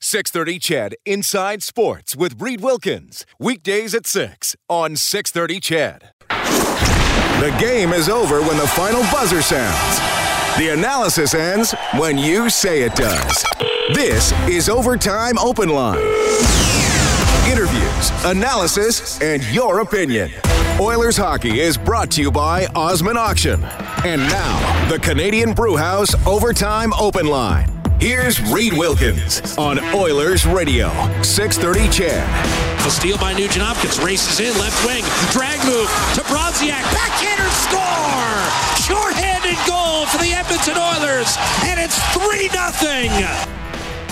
630 CHED Inside Sports with Reed Wilkins. Weekdays at 6 on 630 CHED. The game is over when the final buzzer sounds. The analysis ends when you say it does. This is Overtime Open Line. Interviews, analysis, and your opinion. Oilers hockey is brought to you by Osmond Auction. And now, the Canadian Brewhouse Overtime Open Line. Here's Reed Wilkins on Oilers Radio, 630 CHED. A steal by Nugent Hopkins, races in, left wing, drag move to Brodziak, backhander score! Short-handed goal for the Edmonton Oilers, and it's 3 0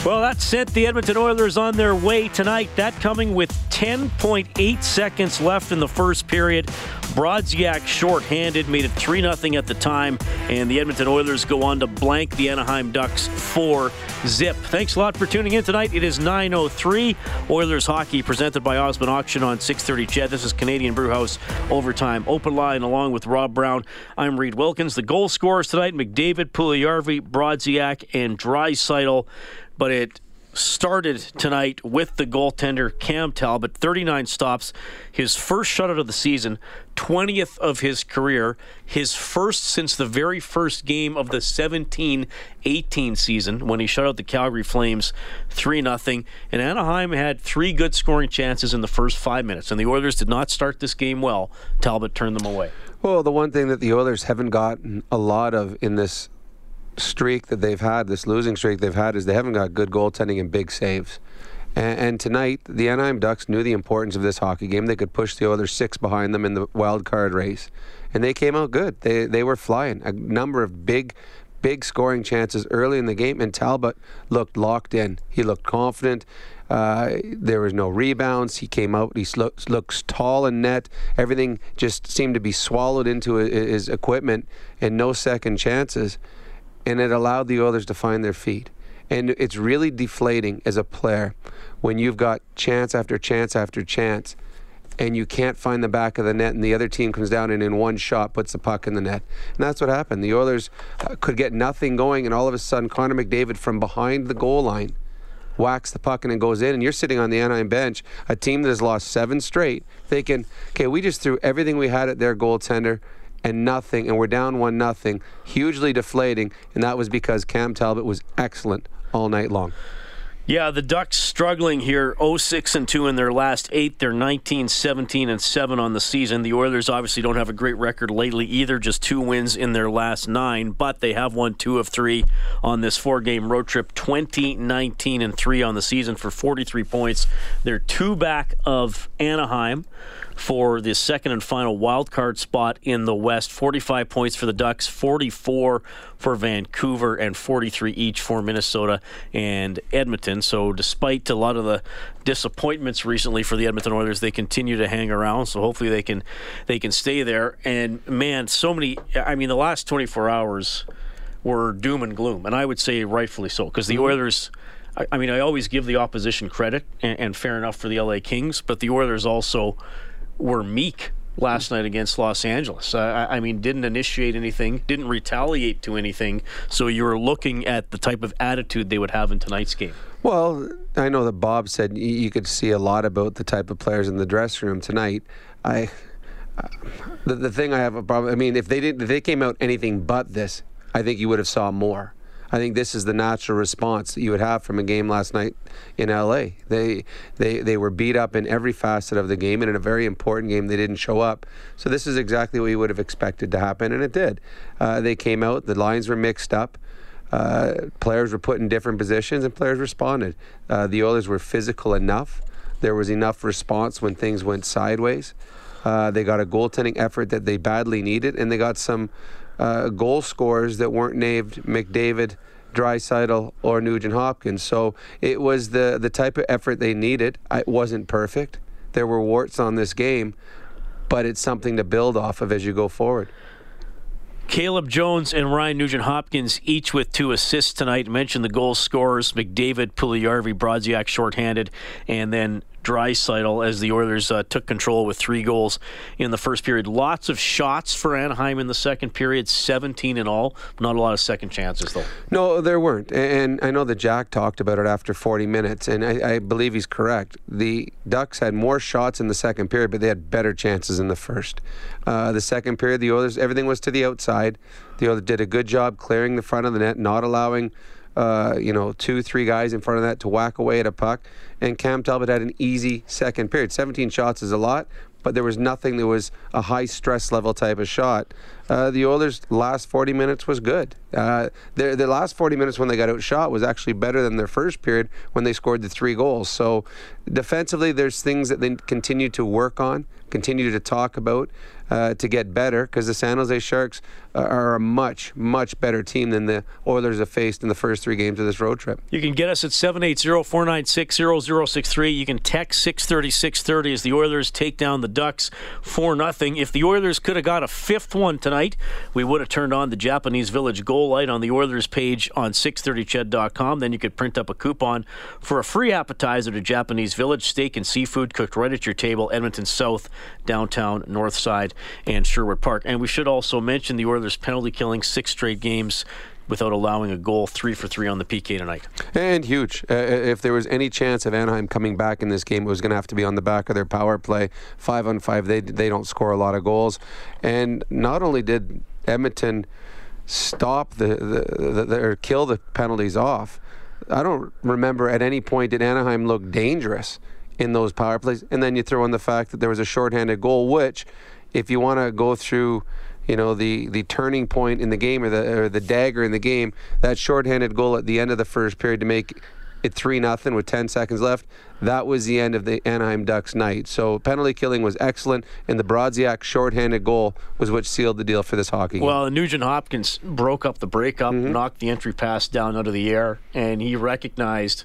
well, that sent the Edmonton Oilers on their way tonight. That coming with 10.8 seconds left in the first period. Brodziak short-handed made it 3 0 at the time, and the Edmonton Oilers go on to blank the Anaheim Ducks 4 zip. Thanks a lot for tuning in tonight. It is 9.03. Oilers hockey presented by Osmond Auction on 630 CHED. This is Canadian Brewhouse Overtime Open Line along with Rob Brown. I'm Reed Wilkins. The goal scorers tonight, McDavid, Puljujarvi, Brodziak, and Draisaitl but it started tonight with the goaltender Cam Talbot, 39 stops, his first shutout of the season, 20th of his career, his first since the very first game of the 17-18 season when he shut out the Calgary Flames 3 0 and Anaheim had three good scoring chances in the first 5 minutes and the Oilers did not start this game well. Talbot turned them away. Well, the one thing that the Oilers haven't gotten a lot of in this streak that they've had, this losing streak they've had, is they haven't got good goaltending and big saves. And, and, tonight, the Anaheim Ducks knew the importance of this hockey game. They could push the other six behind them in the wild card race, and they came out good. They they were flying. A number of big, big scoring chances early in the game, and Talbot looked locked in. He looked confident. Uh, there was no rebounds. He came out. He looks, looks tall and net. Everything just seemed to be swallowed into his equipment, and no second chances and it allowed the Oilers to find their feet. And it's really deflating as a player when you've got chance after chance after chance and you can't find the back of the net, and the other team comes down and in one shot puts the puck in the net. And that's what happened. The Oilers uh, could get nothing going, and all of a sudden, Connor McDavid from behind the goal line whacks the puck and it goes in, and you're sitting on the Anaheim bench, a team that has lost seven straight, thinking, okay, we just threw everything we had at their goaltender and nothing, and we're down one nothing, hugely deflating, and that was because Cam Talbot was excellent all night long. Yeah, the Ducks struggling here 06 and 2 in their last 8. They're 19 17 and 7 on the season. The Oilers obviously don't have a great record lately either, just two wins in their last 9, but they have won 2 of 3 on this four-game road trip, 20 19 and 3 on the season for 43 points. They're two back of Anaheim for the second and final wild card spot in the West. 45 points for the Ducks, 44 for Vancouver, and 43 each for Minnesota and Edmonton. So, despite a lot of the disappointments recently for the Edmonton Oilers, they continue to hang around. So, hopefully, they can they can stay there. And man, so many. I mean, the last 24 hours were doom and gloom, and I would say rightfully so because the mm-hmm. Oilers. I, mean, I always give the opposition credit, and, and fair enough for the LA Kings, but the Oilers also were meek last night against Los Angeles. I mean, didn't initiate anything, didn't retaliate to anything. So you were looking at the type of attitude they would have in tonight's game. Well, I know that Bob said you could see a lot about the type of players in the dressing room tonight. I. Uh, the, the thing I have a problem. I mean, if they didn't, if they came out anything but this, I think you would have saw more. I think this is the natural response that you would have from a game last night in LA. They they they were beat up in every facet of the game, and in a very important game, they didn't show up. So this is exactly what you would have expected to happen, and it did. Uh, they came out. The lines were mixed up. Uh, players were put in different positions, and players responded. Uh, the Oilers were physical enough. There was enough response when things went sideways. Uh, they got a goaltending effort that they badly needed, and they got some uh, goal scorers that weren't named McDavid Draisaitl or Nugent Hopkins. So it was the the type of effort they needed. It wasn't perfect. There were warts on this game, but it's something to build off of as you go forward. Caleb Jones and Ryan Nugent Hopkins each with two assists tonight. Mentioned the goal scorers McDavid, Puljujarvi, Brodziak shorthanded, and then Draisaitl as the Oilers uh, took control with three goals in the first period. Lots of shots for Anaheim in the second period, 17 in all. Not a lot of second chances, though. No, there weren't. And I know that Jack talked about it after 40 minutes, and I, I believe he's correct. The Ducks had more shots in the second period, but they had better chances in the first. Uh, the second period, the Oilers, everything was to the outside. The Oilers did a good job clearing the front of the net, not allowing uh, you know, two, three guys in front of that to whack away at a puck. And Cam Talbot had an easy second period. 17 shots is a lot, but there was nothing that was a high stress level type of shot. Uh, the Oilers' last 40 minutes was good. Uh, their, their last 40 minutes when they got outshot was actually better than their first period when they scored the three goals. So defensively, there's things that they continue to work on, continue to talk about uh, to get better because the San Jose Sharks are a much, much better team than the Oilers have faced in the first three games of this road trip. You can get us at 780-496-0063. You can text 630-630 as the Oilers take down the Ducks 4-0. If the Oilers could have got a fifth one tonight, we would have turned on the Japanese Village goal light on the Oilers page on 630ched.com. Then you could print up a coupon for a free appetizer to Japanese Village steak and seafood cooked right at your table, Edmonton South, downtown, North Side, and Sherwood Park. And we should also mention the Oilers penalty killing six straight games without allowing a goal, three for three on the PK tonight. And huge. Uh, if there was any chance of Anaheim coming back in this game, it was going to have to be on the back of their power play. Five on five, they they don't score a lot of goals. And not only did Edmonton stop the, the, the or kill the penalties off, I don't remember at any point did Anaheim look dangerous in those power plays. And then you throw in the fact that there was a shorthanded goal, which, if you want to go through you know the the turning point in the game or the or the dagger in the game that shorthanded goal at the end of the first period to make it 3 nothing with 10 seconds left that was the end of the Anaheim Ducks night so penalty killing was excellent and the Brodziak shorthanded goal was what sealed the deal for this hockey game. Well Nugent Hopkins broke up the breakup mm-hmm. knocked the entry pass down out of the air and he recognized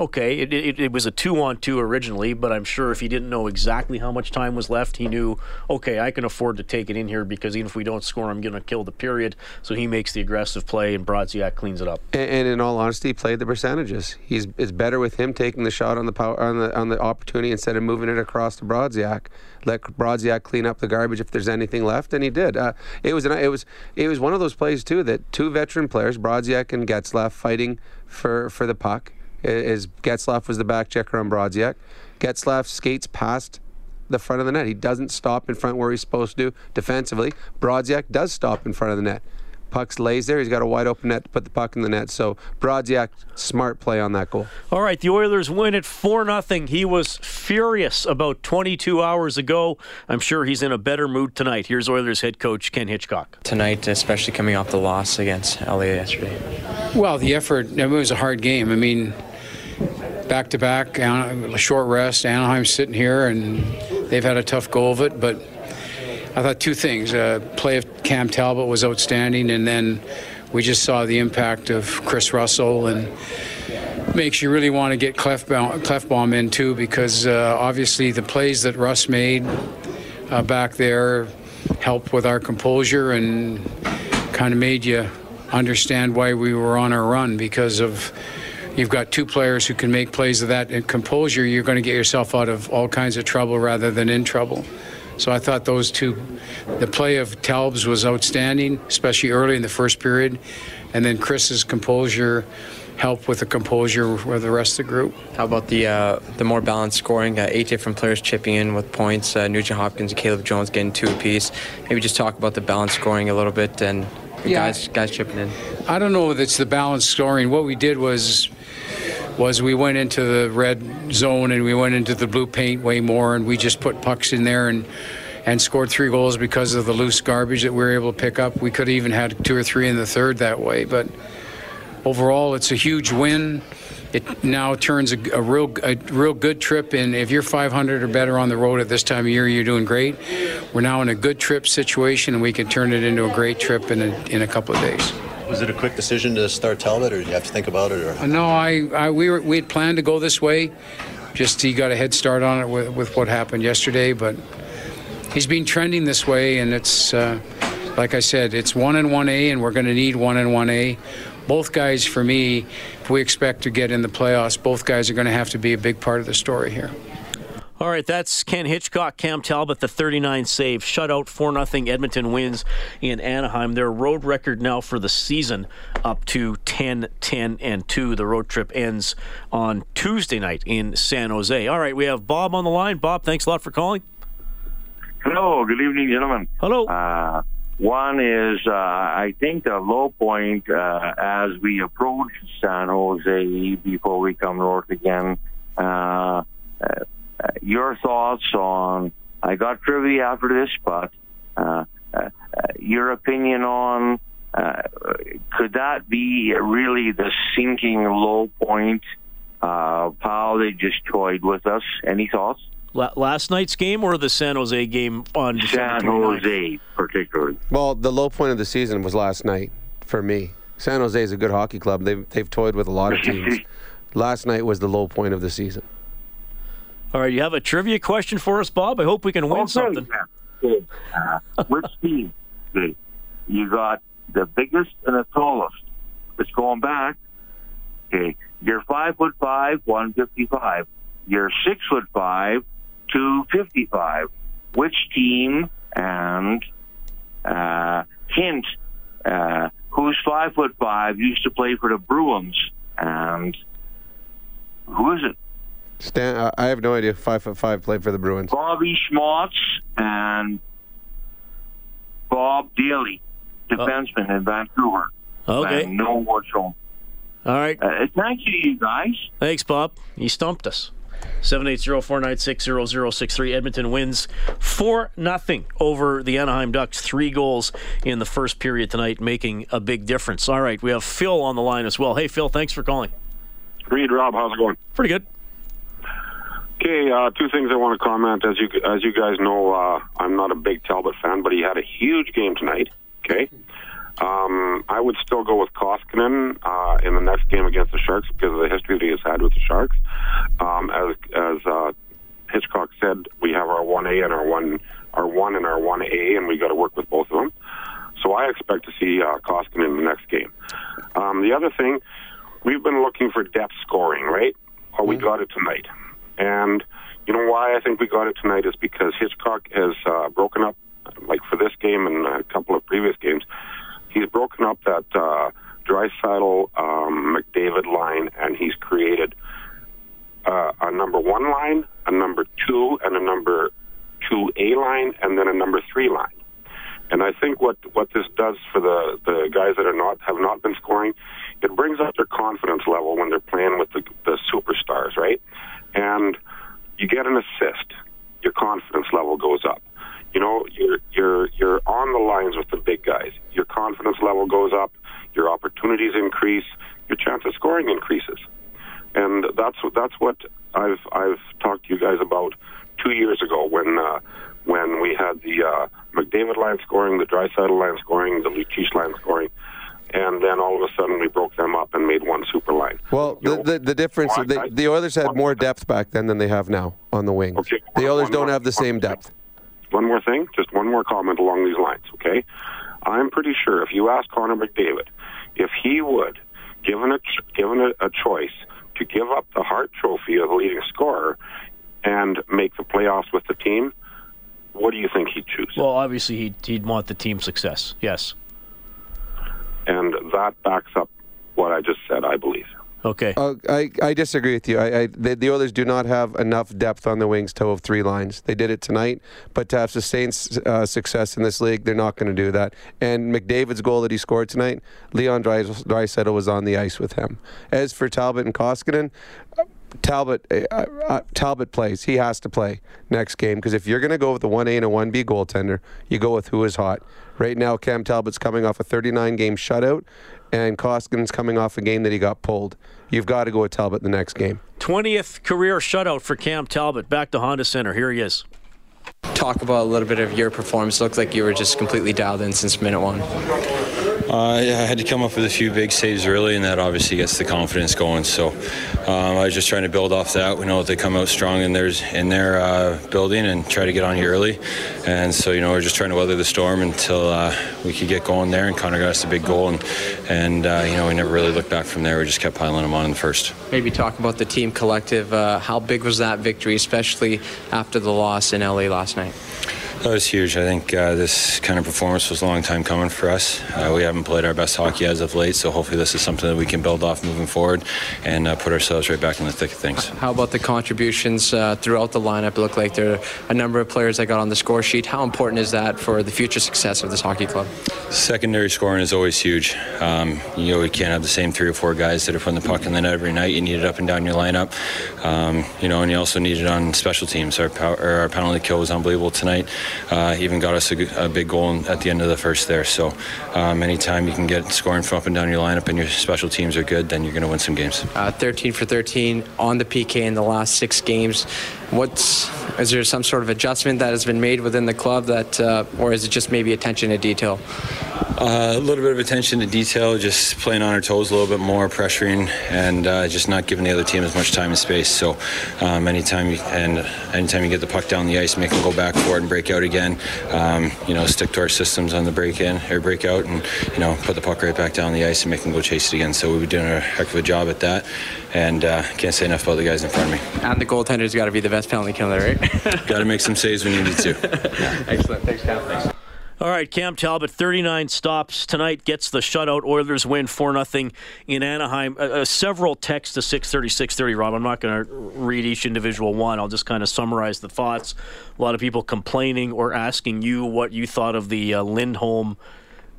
Okay, it, it, it, was a two on two originally, but I'm sure if he didn't know exactly how much time was left, he knew, okay, I can afford to take it in here because even if we don't score, I'm going to kill the period. So he makes the aggressive play, and Brodziak cleans it up. And, and, in all honesty, he played the percentages. He's it's better with him taking the shot on the power on the on the opportunity instead of moving it across to Brodziak. Let Brodziak clean up the garbage if there's anything left, and he did. Uh, it was an, it was it was one of those plays too that two veteran players, Brodziak and Getzlaf, fighting for for the puck is Getzlaf was the back checker on Brodziak. Getzlaf skates past the front of the net. He doesn't stop in front where he's supposed to do defensively. Brodziak does stop in front of the net. Puck's lays there. He's got a wide open net to put the puck in the net. So Brodziak, smart play on that goal. All right, the Oilers win it 4 0. He was furious about 22 hours ago. I'm sure he's in a better mood tonight. Here's Oilers head coach Ken Hitchcock. Tonight, especially coming off the loss against LA yesterday. Well, the effort, it was a hard game. I mean, back to back, a short rest. Anaheim's sitting here, and they've had a tough go of it. But I thought two things: uh, play of Cam Talbot was outstanding, and then we just saw the impact of Kris Russell, and makes you really want to get Klefbom, Klefbom in too, because uh, obviously the plays that Russ made uh, back there helped with our composure and kind of made you understand why we were on our run because of you've got two players who can make plays of that composure, you're going to get yourself out of all kinds of trouble rather than in trouble. So I thought those two, the play of Talbs was outstanding, especially early in the first period, and then Kris's composure helped with the composure with the rest of the group. How about the uh, the more balanced scoring? Uh, eight different players chipping in with points. Uh, Nugent Hopkins and Caleb Jones getting two apiece. Maybe just talk about the balanced scoring a little bit and yeah. guys guys chipping in. I don't know if it's the balanced scoring. What we did was was we went into the red zone and we went into the blue paint way more, and we just put pucks in there and and scored three goals because of the loose garbage that we were able to pick up. We could have even had two or three in the third that way, but overall, it's a huge win. It now turns a, a real a real good trip in. If you're 500 or better on the road at this time of year, you're doing great. We're now in a good trip situation, and we can turn it into a great trip in a, in a couple of days. Was it a quick decision to start Talbot, or did you have to think about it? Or? Uh, no, I, I we were we had planned to go this way. Just he got a head start on it with, with what happened yesterday, but he's been trending this way, and it's uh, like I said, it's one and one A, and we're going to need one and one A. Both guys, for me, if we expect to get in the playoffs, both guys are going to have to be a big part of the story here. All right, that's Ken Hitchcock, Cam Talbot, the 39 save, shutout 4 0 Edmonton wins in Anaheim. Their road record now for the season up to 10 10 and 2. The road trip ends on Tuesday night in San Jose. All right, we have Bob on the line. Bob, thanks a lot for calling. Hello, good evening, gentlemen. Hello. Uh, one is, uh, I think, the low point uh, as we approach San Jose before we come north again. Uh, uh, your thoughts on? I got trivia after this, but uh, uh, your opinion on could that be really the sinking low point of how they just toyed with us? Any thoughts? last night's game or the San Jose game on San Jose, particularly. Well, the low point of the season was last night for me. San Jose is a good hockey club. They've they've toyed with a lot of teams. last night was the low point of the season. All right, you have a trivia question for us, Bob. I hope we can win okay, something. Yeah. Uh, which team? You got the biggest and the tallest. It's going back. Okay, you're five foot five, one fifty five. You're six foot five, 255. Which team and uh, hint uh, who's five foot five used to play for the Bruins and who is it? Stan, uh, I have no idea. Five foot five played for the Bruins. Bobby Schmautz and Bob Dailey, defenseman oh. in Vancouver. Okay. And no what's All right. Uh, thank you, you guys. Thanks, Bob. You stumped us. 780-496-0063. Edmonton wins 4 nothing over the Anaheim Ducks. Three goals in the first period tonight, making a big difference. All right, we have Phil on the line as well. Hey, Phil, thanks for calling. Reed, Rob, how's it going? Pretty good. Okay, uh, two things I want to comment. As you as you guys know, uh, I'm not a big Talbot fan, but he had a huge game tonight. Okay, um, I would still go with Koskinen uh, in the next game against the Sharks because of the history that he has had with the Sharks. Um, as as uh, Hitchcock said, we have our one A and our one our one and our one A, and we got to work with both of them. So I expect to see uh, Koskinen in the next game. Um, the other thing, we've been looking for depth scoring, right? Well, we mm-hmm. got it tonight, and you know why I think we got it tonight is because Hitchcock has uh, broken up, like for this game and a couple of previous games he's broken up that uh, Draisaitl um, McDavid line, and he's created uh, a number one line, a number two, and a number two A line, and then a number three line. And I think what what this does for the the guys that are not have not been scoring, it brings up their confidence level when they're playing with the the superstars, right? And you get an assist, your confidence level goes up you know, you're you're you're on the lines with the big guys. Your confidence level goes up, your opportunities increase, your chance of scoring increases, and that's that's what I've I've talked to you guys about two years ago when uh, when we had the uh, McDavid line scoring, the Draisaitl line scoring, the Lucic line scoring. And then all of a sudden, we broke them up and made one super line. Well, the, the, the difference, the, the Oilers had more depth back then than they have now on the wings. Okay, the Oilers don't have the same depth one more thing, just one more comment along these lines, okay? I'm pretty sure if you ask Connor McDavid if he would, given a given a, a choice, to give up the Hart Trophy of the leading scorer and make the playoffs with the team, what do you think he'd choose? Well, obviously he'd, he'd want the team success. Yes. And that backs up what I just said, I believe. Okay. Uh, I, I disagree with you. I, I the, the, Oilers do not have enough depth on the wings to have three lines. They did it tonight, but to have sustained uh, success in this league, they're not going to do that. And McDavid's goal that he scored tonight, Leon Draisaitl was on the ice with him. As for Talbot and Koskinen, Talbot uh, uh, Talbot plays. He has to play next game because if you're going to go with the 1A and a 1B goaltender, you go with who is hot. Right now, Cam Talbot's coming off a 39 game shutout, and Koskinen's coming off a game that he got pulled. You've got to go with Talbot the next game. 20th career shutout for Cam Talbot. Back to Honda Center. Here he is. Talk about a little bit of your performance. Looked like you were just completely dialed in since minute one. Uh, yeah, I had to come up with a few big saves early, and that obviously gets the confidence going. So um, I was just trying to build off that. We know that they come out strong in their in their uh, building and try to get on you early. And so you know we're just trying to weather the storm until uh, we could get going there. And Connor got us a big goal, and and uh, you know we never really looked back from there. We just kept piling them on in the first. Maybe talk about the team collective. Uh, how big was that victory, especially after the loss in LA last night? That was huge. I think uh, this kind of performance was a long time coming for us. Uh, we haven't played our best hockey as of late, so hopefully this is something that we can build off moving forward and uh, put ourselves right back in the thick of things. How about the contributions uh, throughout the lineup? It looked like there are a number of players that got on the score sheet. How important is that for the future success of this hockey club? Secondary scoring is always huge. Um, you know, we can't have the same three or four guys that are putting the puck in the net every night. You need it up and down your lineup. Um, you know, and you also need it on special teams. Our, power, our penalty kill was unbelievable tonight. Uh, even got us a, a, big goal at the end of the first there. So um, anytime you can get scoring from up and down your lineup and your special teams are good, then you're going to win some games. Uh, 13 for 13 on the PK in the last six games. What's is there some sort of adjustment that has been made within the club that, uh, or is it just maybe attention to detail? Uh, a little bit of attention to detail, just playing on our toes a little bit more, pressuring, and uh, just not giving the other team as much time and space. So, um, anytime you and anytime you get the puck down the ice, make them go back for it and break out again. Um, you know, stick to our systems on the break in or break out, and you know, put the puck right back down the ice and make them go chase it again. So we've been doing a heck of a job at that, and uh, can't say enough about the guys in front of me. And the goaltender's got to be the best penalty killer, right? got to make some saves when you need to. Yeah. Excellent. Thanks, Cam. Thanks. All right, Cam Talbot, 39 stops tonight, gets the shutout. Oilers win 4 0 in Anaheim. Uh, uh, several texts to 630, 630, Rob. I'm not going to read each individual one. I'll just kind of summarize the thoughts. A lot of people complaining or asking you what you thought of the uh, Lindholm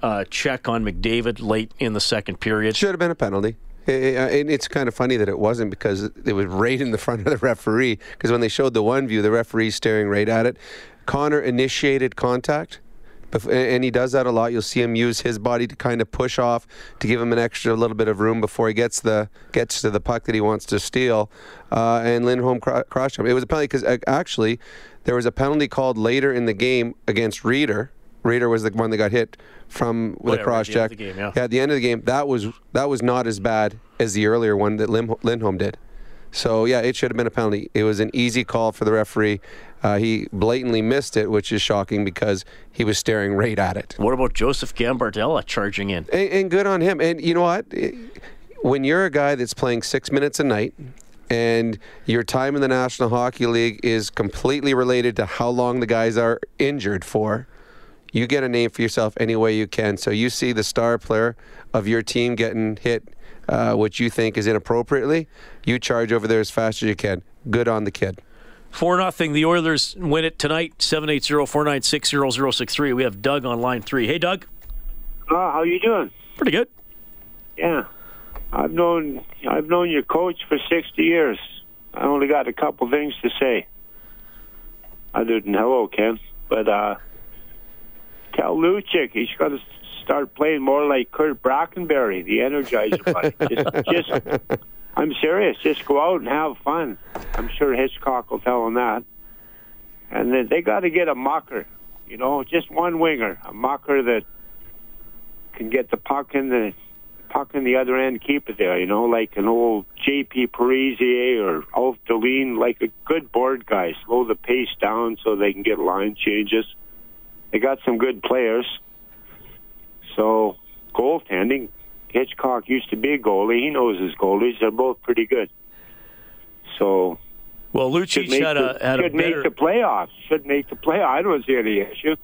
uh, check on McDavid late in the second period. Should have been a penalty. It's kind of funny that it wasn't because it was right in the front of the referee. Because when they showed the one view, the referee's staring right at it. Connor initiated contact and he does that a lot. You'll see him use his body to kind of push off to give him an extra little bit of room before he gets the gets to the puck that he wants to steal. Uh, and Lindholm cr- him. It was a penalty because uh, actually there was a penalty called later in the game against Reader. Reader was the one that got hit from with Whatever, a cross check. Game, yeah. yeah. at the end of the game, that was that was not as bad as the earlier one that Lim- Lindholm did. So yeah, it should have been a penalty. It was an easy call for the referee. Uh, he blatantly missed it, which is shocking because he was staring right at it. What about Joseph Gambardella charging in? And, and good on him. And you know what? When you're a guy that's playing six minutes a night, and your time in the National Hockey League is completely related to how long the guys are injured for. You get a name for yourself any way you can. So you see the star player of your team getting hit, uh, which you think is inappropriately, you charge over there as fast as you can. Good on the kid. 4 nothing. The Oilers win it tonight, 780 496 0063. We have Doug on line three. Hey, Doug. Uh, how you doing? Pretty good. Yeah. I've known I've known your coach for 60 years. I only got a couple things to say. Other than hello, Ken. But uh, tell he's got to start playing more like Curt Brackenbury, the Energizer Bunny. just, just I'm serious. Just go out and have fun. I'm sure Hitchcock will tell him that. And then they got to get a mucker, you know, just one winger, a mucker that can get the puck in the puck in the other end, keep it there, you know, like an old J.P. Parise or Ulf Dahlin, like a good board guy. Slow the pace down so they can get line changes. They got some good players. So goaltending, Hitchcock used to be a goalie. He knows his goalies. They're both pretty good. So, well, Lucic had a had should a better... make the playoffs. Should make the playoffs. I don't see any issue.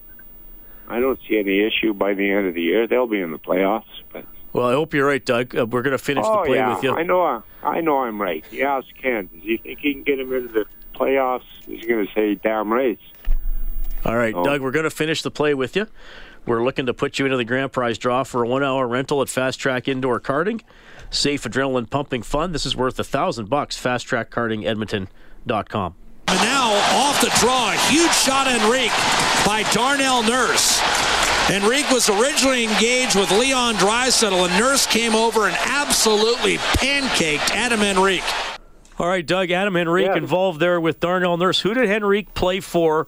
I don't see any issue by the end of the year. They'll be in the playoffs. But well, I hope you're right, Doug. Uh, we're going to finish oh, the play yeah. with you. I know. I know. I'm right. Yes, Ken. Does he think he can get him into the playoffs? He's going to say damn right. All right, oh. Doug. We're going to finish the play with you. We're looking to put you into the grand prize draw for a one-hour rental at Fast Track Indoor Karting. Safe adrenaline pumping fun. This is worth a thousand bucks. Fast Track Karting Edmonton.com. And now off the draw, a huge shot Henrique by Darnell Nurse. Henrique was originally engaged with Leon Draisaitl, and Nurse came over and absolutely pancaked Adam Henrique. All right, Doug, Adam Henrique yeah. involved there with Darnell Nurse. Who did Henrique play for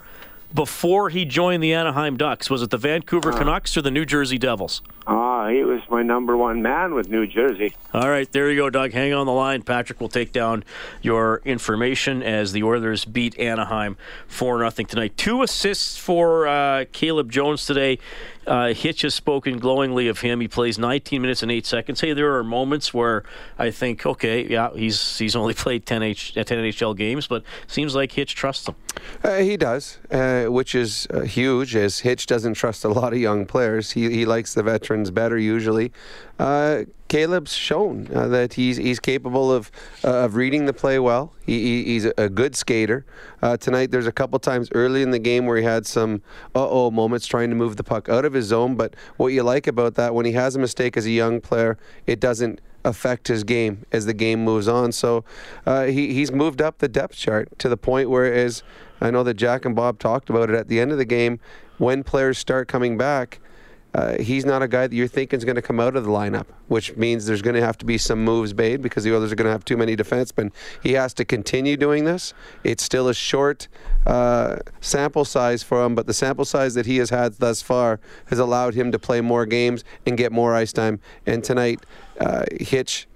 before he joined the Anaheim Ducks? Was it the Vancouver uh, Canucks or the New Jersey Devils? Ah, uh, he was my number one man with New Jersey. All right, there you go, Doug. Hang on the line. Patrick will take down your information as the Oilers beat Anaheim 4 0 tonight. Two assists for uh, Caleb Jones today. Uh, Hitch has spoken glowingly of him. He plays 19 minutes and 8 seconds. Hey, there are moments where I think, okay, yeah, he's he's only played 10, H, 10 NHL games, but seems like Hitch trusts him. Uh, he does, uh, which is uh, huge, as Hitch doesn't trust a lot of young players. He, he likes the veterans better usually. Uh, Caleb's shown uh, that he's he's capable of uh, of reading the play well. He, he he's a good skater. Uh, tonight, there's a couple times early in the game where he had some uh-oh moments trying to move the puck out of his zone. But what you like about that, when he has a mistake as a young player, it doesn't affect his game as the game moves on. So uh, he he's moved up the depth chart to the point where as I know that Jack and Bob talked about it at the end of the game, when players start coming back uh, he's not a guy that you're thinking is going to come out of the lineup, which means there's going to have to be some moves made because the others are going to have too many defensemen. He has to continue doing this. It's still a short uh, sample size for him, but the sample size that he has had thus far has allowed him to play more games and get more ice time. And tonight, uh, Hitch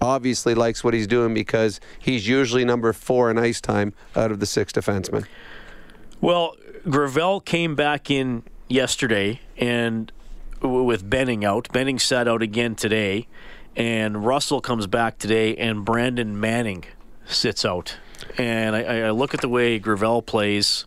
obviously likes what he's doing because he's usually number four in ice time out of the six defensemen. Well, Gravel came back in yesterday and with Benning out. Benning sat out again today, and Russell comes back today, and Brandon Manning sits out. And I, I look at the way Gravel plays,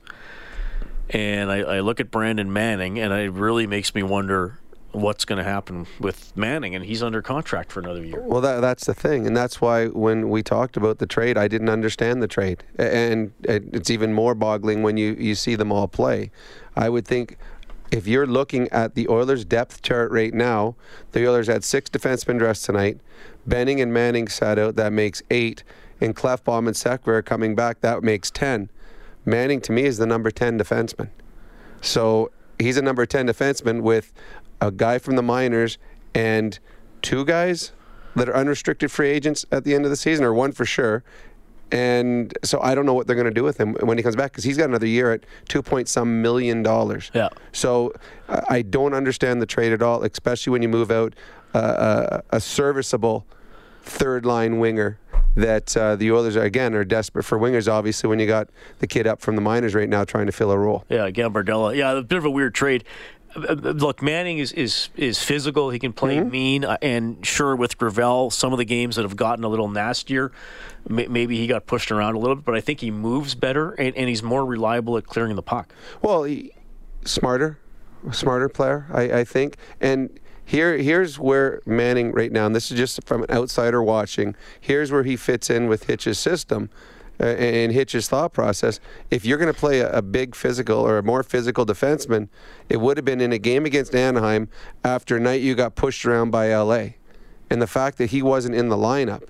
and I, I look at Brandon Manning, and it really makes me wonder what's going to happen with Manning, and he's under contract for another year. Well, that, that's the thing, and that's why when we talked about the trade, I didn't understand the trade, and it's even more boggling when you, you see them all play. I would think if you're looking at the Oilers' depth chart right now, the Oilers had six defensemen dressed tonight. Benning and Manning sat out. That makes eight. And Klefbom and Sekera are coming back. That makes 10. Manning, to me, is the number 10 defenseman. So he's a number 10 defenseman with a guy from the minors and two guys that are unrestricted free agents at the end of the season, or one for sure, and so I don't know what they're going to do with him when he comes back because he's got another year at two point some million dollars. Yeah. So I don't understand the trade at all, especially when you move out uh, a, a serviceable third line winger that uh, the Oilers are, again are desperate for wingers. Obviously, when you got the kid up from the minors right now trying to fill a role. Yeah, Gambardella. Yeah, a bit of a weird trade. Look, Manning is, is is physical. He can play mm-hmm. mean, uh, and sure, with Gravel, some of the games that have gotten a little nastier, maybe he got pushed around a little bit. But I think he moves better, and, and he's more reliable at clearing the puck. Well, he, smarter, smarter player, I, I think. And here, here's where Manning right now, and this is just from an outsider watching. Here's where he fits in with Hitch's system uh, and Hitch's thought process. If you're going to play a, a, big physical or a more physical defenseman, it would have been in a game against Anaheim after a night you got pushed around by LA. And the fact that he wasn't in the lineup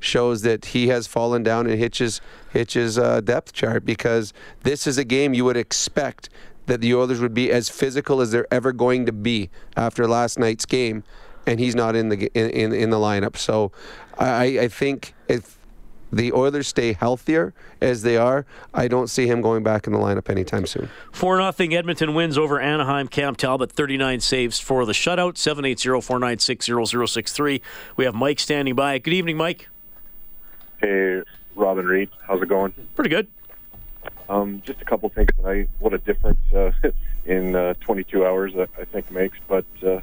shows that he has fallen down in Hitch's Hitch's uh, depth chart because this is a game you would expect that the Oilers would be as physical as they're ever going to be after last night's game, and he's not in the in in, in the lineup. So I, I think if the Oilers stay healthier as they are, I don't see him going back in the lineup anytime soon. 4 0 Edmonton wins over Anaheim. Cam Talbot, 39 saves for the shutout. 780 496 0063. We have Mike standing by. Good evening, Mike. Hey, Robin Reed. How's it going? Pretty good. Um, just a couple things tonight. What a difference uh, in uh, 22 hours that I think makes. But uh,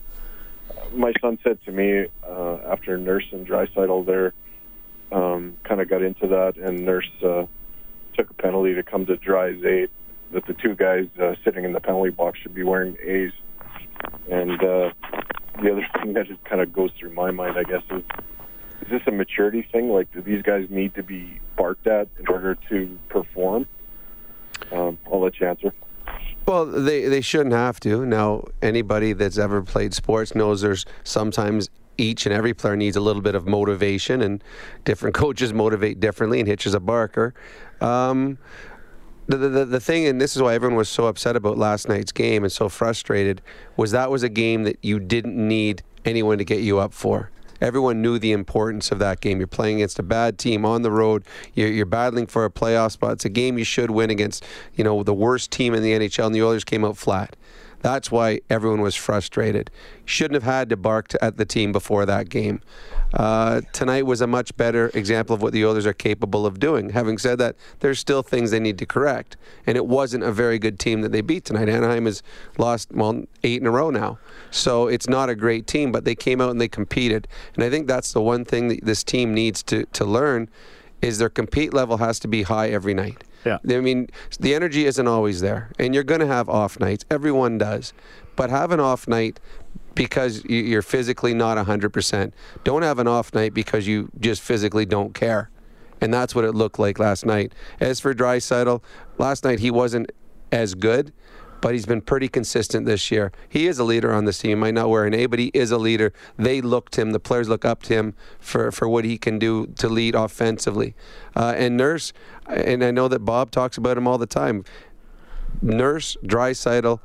my son said to me uh, after Nurse and Draisaitl there um, kind of got into that, and Nurse uh, took a penalty to come to Drai's aid. That the two guys uh, sitting in the penalty box should be wearing A's. And uh, the other thing that just kind of goes through my mind, I guess, is is this a maturity thing? Like, do these guys need to be barked at in order to perform? Um, I'll let you answer. Well, they, they shouldn't have to. Now, anybody that's ever played sports knows there's sometimes each and every player needs a little bit of motivation, and different coaches motivate differently, and Hitch is a barker. Um, the, the, the thing, and this is why everyone was so upset about last night's game and so frustrated, was that was a game that you didn't need anyone to get you up for. Everyone knew the importance of that game. You're playing against a bad team on the road. You're, you're battling for a playoff spot. It's a game you should win against, you know, the worst team in the NHL, and the Oilers came out flat That's why everyone was frustrated. Shouldn't have had to bark to, at the team before that game. Uh, tonight was a much better example of what the Oilers are capable of doing. Having said that, there's still things they need to correct, and it wasn't a very good team that they beat tonight. Anaheim has lost well eight in a row now, so it's not a great team. But they came out and they competed, and I think that's the one thing that this team needs to to learn is their compete level has to be high every night. Yeah. I mean, the energy isn't always there, and you're going to have off nights. Everyone does, but have an off night because you're physically not 100%. Don't have an off night because you just physically don't care. And that's what it looked like last night. As for Draisaitl, last night he wasn't as good, but he's been pretty consistent this year. He is a leader on this team. He might not wear an A, but he is a leader. They look to him. The players look up to him for, for what he can do to lead offensively. Uh, and Nurse, and I know that Bob talks about him all the time. Nurse, Draisaitl,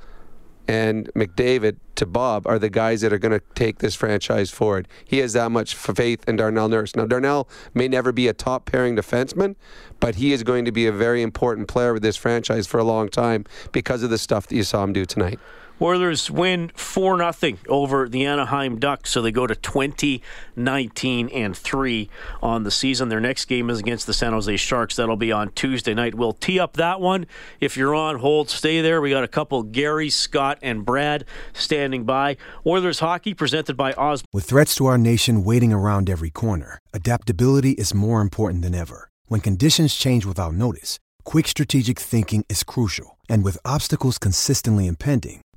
and McDavid to Bob are the guys that are going to take this franchise forward. He has that much faith in Darnell Nurse. Now, Darnell may never be a top pairing defenseman, but he is going to be a very important player with this franchise for a long time because of the stuff that you saw him do tonight. Oilers win 4 0 over the Anaheim Ducks, so they go to 20, 19, and 3 on the season. Their next game is against the San Jose Sharks. That'll be on Tuesday night. We'll tee up that one. If you're on hold, stay there. We got a couple Gary, Scott, and Brad standing by. Oilers hockey presented by Oz. With threats to our nation waiting around every corner, adaptability is more important than ever. When conditions change without notice, quick strategic thinking is crucial. And with obstacles consistently impending,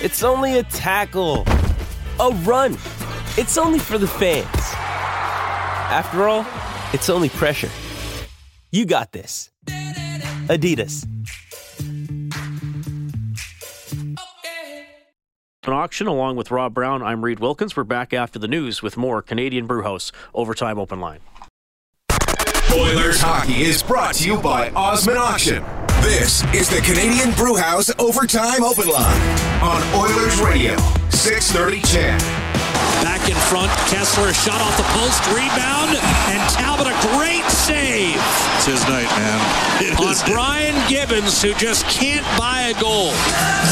It's only a tackle. A run. It's only for the fans. After all, it's only pressure. You got this. Adidas. An auction along with Rob Brown. I'm Reed Wilkins. We're back after the news with more Canadian Brewhouse Overtime Open Line. Oilers hockey is brought to you by Osmond Auction. This is the Canadian Brewhouse Overtime Open Line on Oilers Radio, 630 CHED. Back in front, Kesler shot off the post, rebound, and Talbot a great save. It's his night, man. It on is- Brian Gibbons, who just can't buy a goal.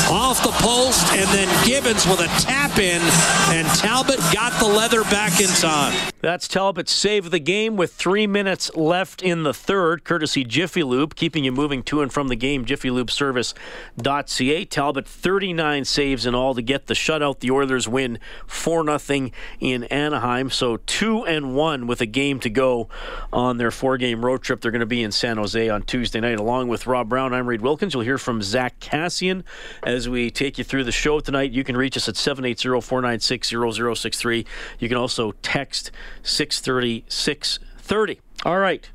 Off the post, and then Gibbons with a tap in, and Talbot got the leather back in time. That's Talbot's save of the game with three minutes left in the third, courtesy Jiffy Lube, keeping you moving to and from the game. JiffyLubeService.ca. Talbot 39 saves in all to get the shutout. The Oilers win 4 0 in Anaheim. So 2 and 1 with a game to go on their four game road trip. They're going to be in San Jose on Tuesday night. Along with Rob Brown, I'm Reed Wilkins. You'll hear from Zack Kassian as we take you through the show tonight. You can reach us at 780 496 0063. You can also text 630 630. All right.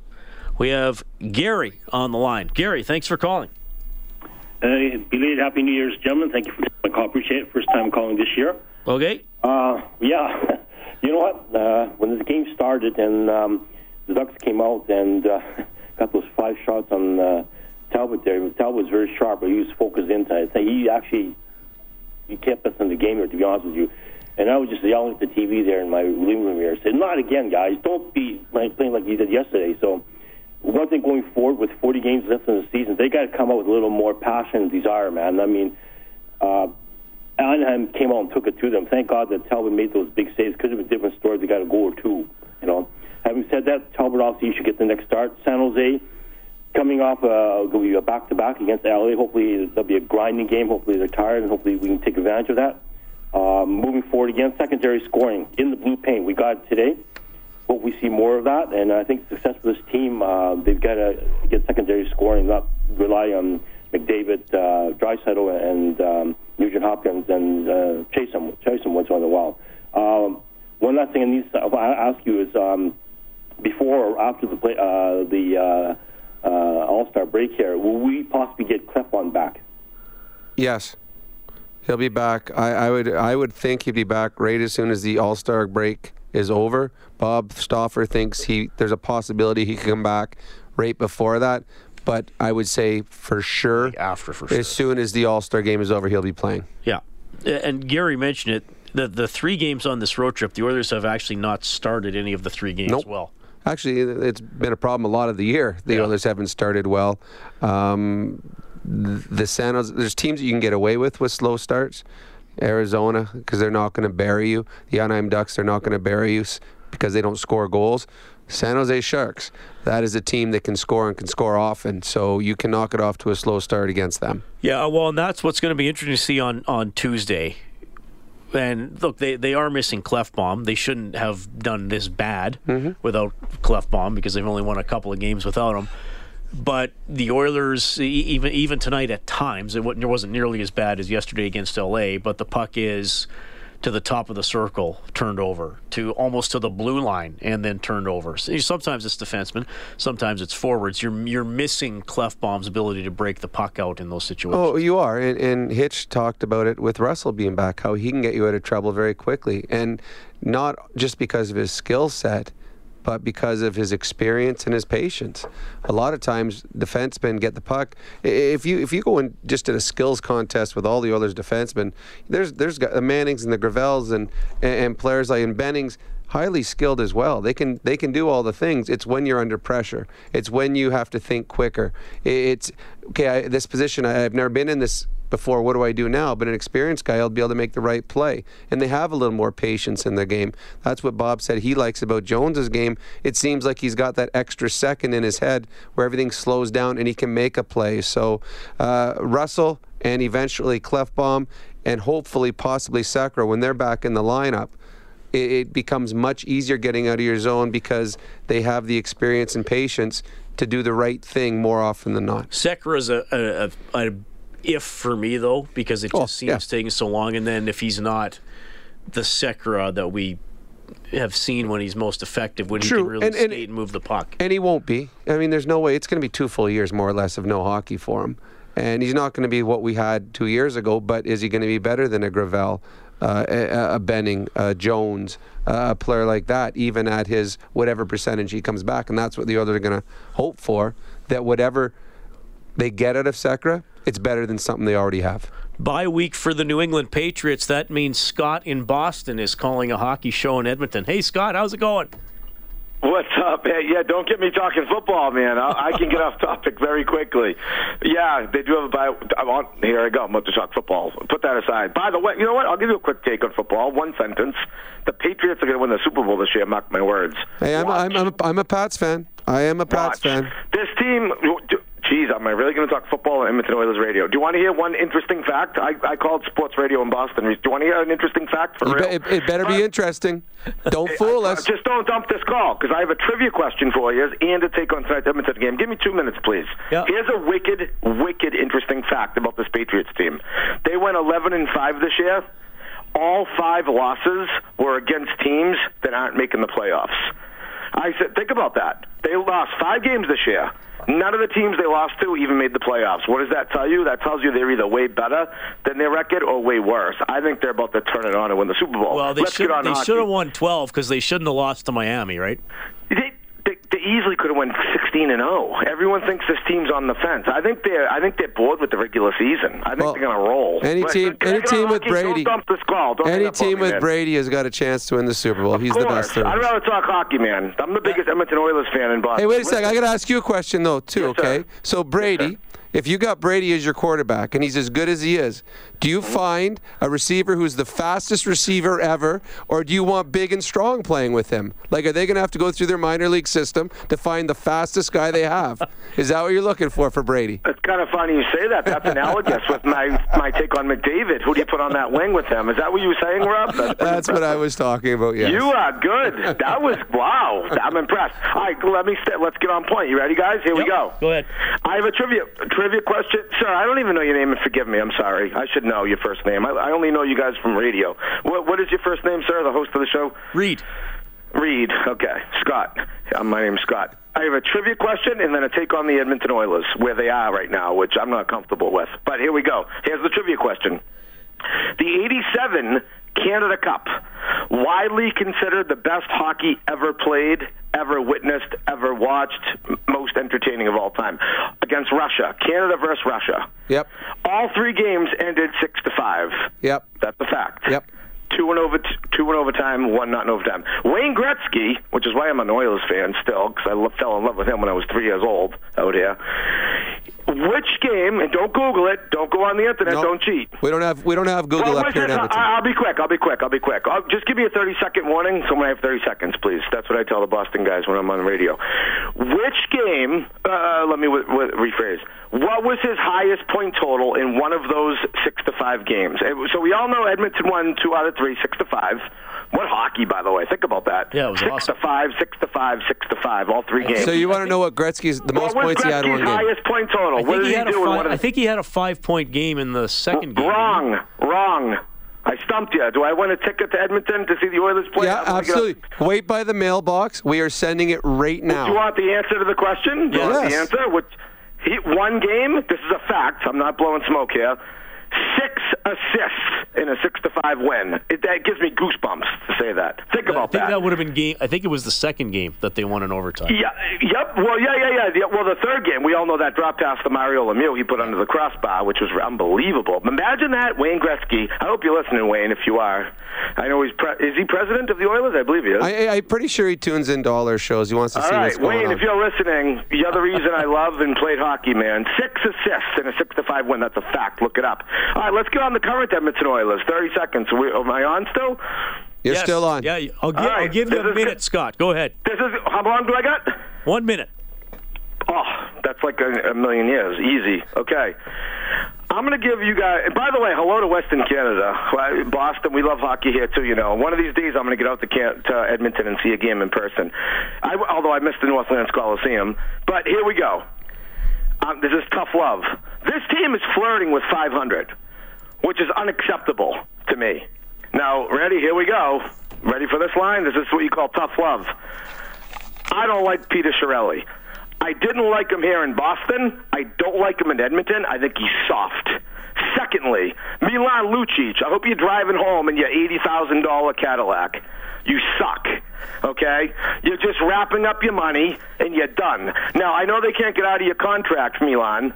We have Gary on the line. Gary, thanks for calling. Uh, belated Happy New Year's, gentlemen. Thank you for my call. Appreciate it. First time calling this year. Okay. Uh, yeah. you know what? Uh, when the game started and um, the Ducks came out and uh, got those five shots on uh, Talbot there, Talbot was very sharp, but he was focused inside. So he actually he kept us in the game here, to be honest with you. And I was just yelling at the TV there in my living room here. I said, not again, guys. Don't be playing like you did yesterday. So one thing going forward with 40 games left in the season, they got to come out with a little more passion and desire, man. I mean, uh, Anaheim came out and took it to them. Thank God that Talbot made those big saves. Could have been a different story. They got a goal or two, you know. Having said that, Talbot obviously should get the next start. San Jose coming off a, will be a back-to-back against LA. Hopefully there'll be a grinding game. Hopefully they're tired, and hopefully we can take advantage of that. Uh, moving forward again, secondary scoring in the blue paint. We got it today. Hope we see more of that, and I think success for this team, uh, they've got to get secondary scoring, not rely on McDavid, uh, Draisaitl, and um, Nugent Hopkins, and uh, chase them once in a while. Um, one last thing I need to ask you is um, before or after the play, uh, the uh, uh, All Star break here, will we possibly get Klefbom back? Yes. He'll be back. I, I would I would think he'd be back right as soon as the All Star break is over. Bob Stauffer thinks he there's a possibility he could come back right before that. But I would say for sure after for as soon as the All Star game is over, he'll be playing. Yeah, and Gary mentioned it. The the three games on this road trip, the Oilers have actually not started any of the three games Nope. well. Actually, it's been a problem a lot of the year. The Oilers haven't started well. Um, the San Jose, there's teams that you can get away with with slow starts. Arizona, because they're not going to bury you. The Anaheim Ducks, they're not going to bury you because they don't score goals. San Jose Sharks, that is a team that can score and can score often. So you can knock it off to a slow start against them. Yeah, uh, well, and that's what's going to be interesting to see on, on Tuesday. And look, they, they are missing Klefbom. They shouldn't have done this bad mm-hmm. without Klefbom because they've only won a couple of games without him. But the Oilers, even even tonight at times, it wasn't, it wasn't nearly as bad as yesterday against LA. But the puck is to the top of the circle, turned over to almost to the blue line, and then turned over. So sometimes it's defensemen, sometimes it's forwards. You're you're missing Klefbom's ability to break the puck out in those situations. Oh, you are. And, and Hitch talked about it with Russell being back, how he can get you out of trouble very quickly. And not just because of his skill set, but because of his experience and his patience. A lot of times, defensemen get the puck. If you if you go in just at a skills contest with all the Oilers defensemen, there's there's the uh, Mannings and the Gravels and, and, and players like in Bennings highly skilled as well. They can they can do all the things. It's when you're under pressure. It's when you have to think quicker. It's okay. I, this position I, I've never been in this before. What do I do now? But an experienced guy will be able to make the right play, and they have a little more patience in their game. That's what Bob said he likes about Jones's game. It seems like he's got that extra second in his head where everything slows down and he can make a play. So uh, Russell and eventually Klefbom and hopefully possibly Sekera when they're back in the lineup it, it becomes much easier getting out of your zone because they have the experience and patience to do the right thing more often than not. Sekera is a, a, a, a if for me though because it just seems yeah. taking so long. And then if he's not the Sekera that we have seen when he's most effective, when he True, can really and- and- skate and move the puck. And he won't be. I mean, there's no way. It's going to be two full years, more or less, of no hockey for him. And he's not going to be what we had two years ago, but is he going to be better than a Gravel, uh, a, a Benning, a Jones, uh, a player like that, even at his whatever percentage he comes back? And that's what the others are going to hope for, that whatever they get out of Sekera, it's better than something they already have. Bye week for the New England Patriots. That means Scott in Boston is calling a hockey show in Edmonton. Hey, Scott, how's it going? What's up? Hey, yeah, don't get me talking football, man. I, I can get off topic very quickly. Yeah, they do have a bye. I want, here I go. I'm about to talk football. Put that aside. By the way, you know what? I'll give you a quick take on football. One sentence. The Patriots are going to win the Super Bowl this year. Mark my words. Hey, I'm, I'm, I'm, a, I'm a Pats fan. I am a Pats fan. This team. Geez, am I really going to talk football on Edmonton Oilers radio? Do you want to hear one interesting fact? I, I called sports radio in Boston. Do you want to hear an interesting fact for You real? be- it, it better be interesting. Don't fool uh, us. Just don't dump this call because I have a trivia question for you and a take on tonight's Edmonton game. Give me two minutes, please. Here's a wicked, wicked, interesting fact about this Patriots team. They went 11 and five this year. All five losses were against teams that aren't making the playoffs. I said, think about that. They lost five games this year. None of the teams they lost to even made the playoffs. What does that tell you? That tells you they're either way better than their record or way worse. I think they're about to turn it on and win the Super Bowl. Well, they Let's should they hockey. should have won 12 because they shouldn't have lost to Miami, right? They, easily could have won 16 and 0. Everyone thinks this team's on the fence. I think they're I think they're bored with the regular season. I think they're going to roll. Any But- team, any team with? Brady, Don't dump this call. Don't any hang up on team with man. Brady has got a chance to win the Super Bowl. He's the Of best course. I'd rather talk hockey, man. I'm the biggest Edmonton Oilers fan in Boston. Hey, wait a second. I got to ask you a question though, too. Yes, sir. okay. So Brady, if you got Brady as your quarterback and he's as good as he is, do you find a receiver who's the fastest receiver ever, or do you want big and strong playing with him? Like, are they going to have to go through their minor league system to find the fastest guy they have? Is that what you're looking for for Brady? It's kind of funny you say that. That's analogous with my my take on McDavid. Who do you put on that wing with him? Is that what you were saying, Rob? That's, That's what I was talking about. Yeah. You are good. That was wow. I'm impressed. All right, let me st- let's get on point. You ready, guys? Here we go. Go ahead. I have a trivia trivia question, sir. I don't even know your name, and forgive me. I'm sorry. I should know your first name. I, I only know you guys from radio. What What is your first name, sir? The host of the show. Reid. Reid. Okay, Scott. Uh, my name's Scott. I have a trivia question and then a take on the Edmonton Oilers, where they are right now, which I'm not comfortable with. But here we go. Here's the trivia question. The 87 Canada Cup, widely considered the best hockey ever played, ever witnessed, ever watched, most entertaining of all time, against Russia. Canada versus Russia. Yep. All three games ended six to five. Yep. That's a fact. Yep. Two in over, two in overtime, one not in overtime. Wayne Gretzky, which is why I'm an Oilers fan still, because I fell in love with him when I was three years old out here. Which game? And don't Google it. Don't go on the internet. Nope. Don't cheat. We don't have we don't have Google Well, up here in? Edmonton. I'll be quick. I'll be quick. I'll be quick. I'll, just give me a 30 second warning. Someone have 30 seconds, please. That's what I tell the Boston guys when I'm on the radio. Which game? Uh, let me w- w- rephrase. What was his highest point total in one of those six to five games? So we all know Edmonton won two out of three, six to five. What hockey, by the way? Think about that. Yeah, it was six awesome. to five, six to five, six to five, all three games. So you want to know what Gretzky's the most what was points he had in Gretzky's one game? highest point total? I what think did he he, had a do five, I think he had a five point game in the second game. Wrong, wrong. I stumped you. Do I win a ticket to Edmonton to see the Oilers play? Yeah, I'm gonna absolutely. Wait by the mailbox. We are sending it right now. Do you want the answer to the question? Do you want the Yes. answer? Which, he, one game. This is a fact. I'm not blowing smoke here. Six assists in a six to five win. It, that gives me goosebumps to say that. Think about I think that. that would have been game. I think it was the second game that they won in overtime. Yeah, yep. Well, yeah, yeah, yeah. The- Well, the third game, we all know that drop pass to Mario Lemieux he put under the crossbar, which was unbelievable. Imagine that, Wayne Gretzky. I hope you're listening, Wayne, if you are. I know he's pre- is he president of the Oilers? I believe he is. I, I, I'm pretty sure he tunes into all our shows. He wants to All see right, what's going Wayne, on. if you're listening, you're the reason I love and played hockey, man. Six assists in a six to five win. That's a fact. Look it up. All right, let's get on the current Edmonton Oilers. Thirty seconds. Are we, am I on still? You're Yes. still on. Yeah, I'll, gi- All right, I'll give you this a minute, good. Scott. Go ahead. This is how long do I got? One minute. Oh, that's like a, a million years. Easy. Okay. I'm going to give you guys. And by the way, hello to Western Canada, Boston. We love hockey here too. You know, one of these days I'm going to get out to, Can- to Edmonton and see a game in person. I, although I missed the Northlands Coliseum, but here we go. Um, this is tough love. This team is flirting with 500, which is unacceptable to me. Now, ready? Here we go. Ready for this line? This is what you call tough love. I don't like Peter Chiarelli. I didn't like him here in Boston. I don't like him in Edmonton. I think he's soft. Secondly, Milan Lucic. I hope you're driving home in your eighty thousand dollar Cadillac. You suck. Okay, you're just wrapping up your money and you're done. Now I know they can't get out of your contract, Milan.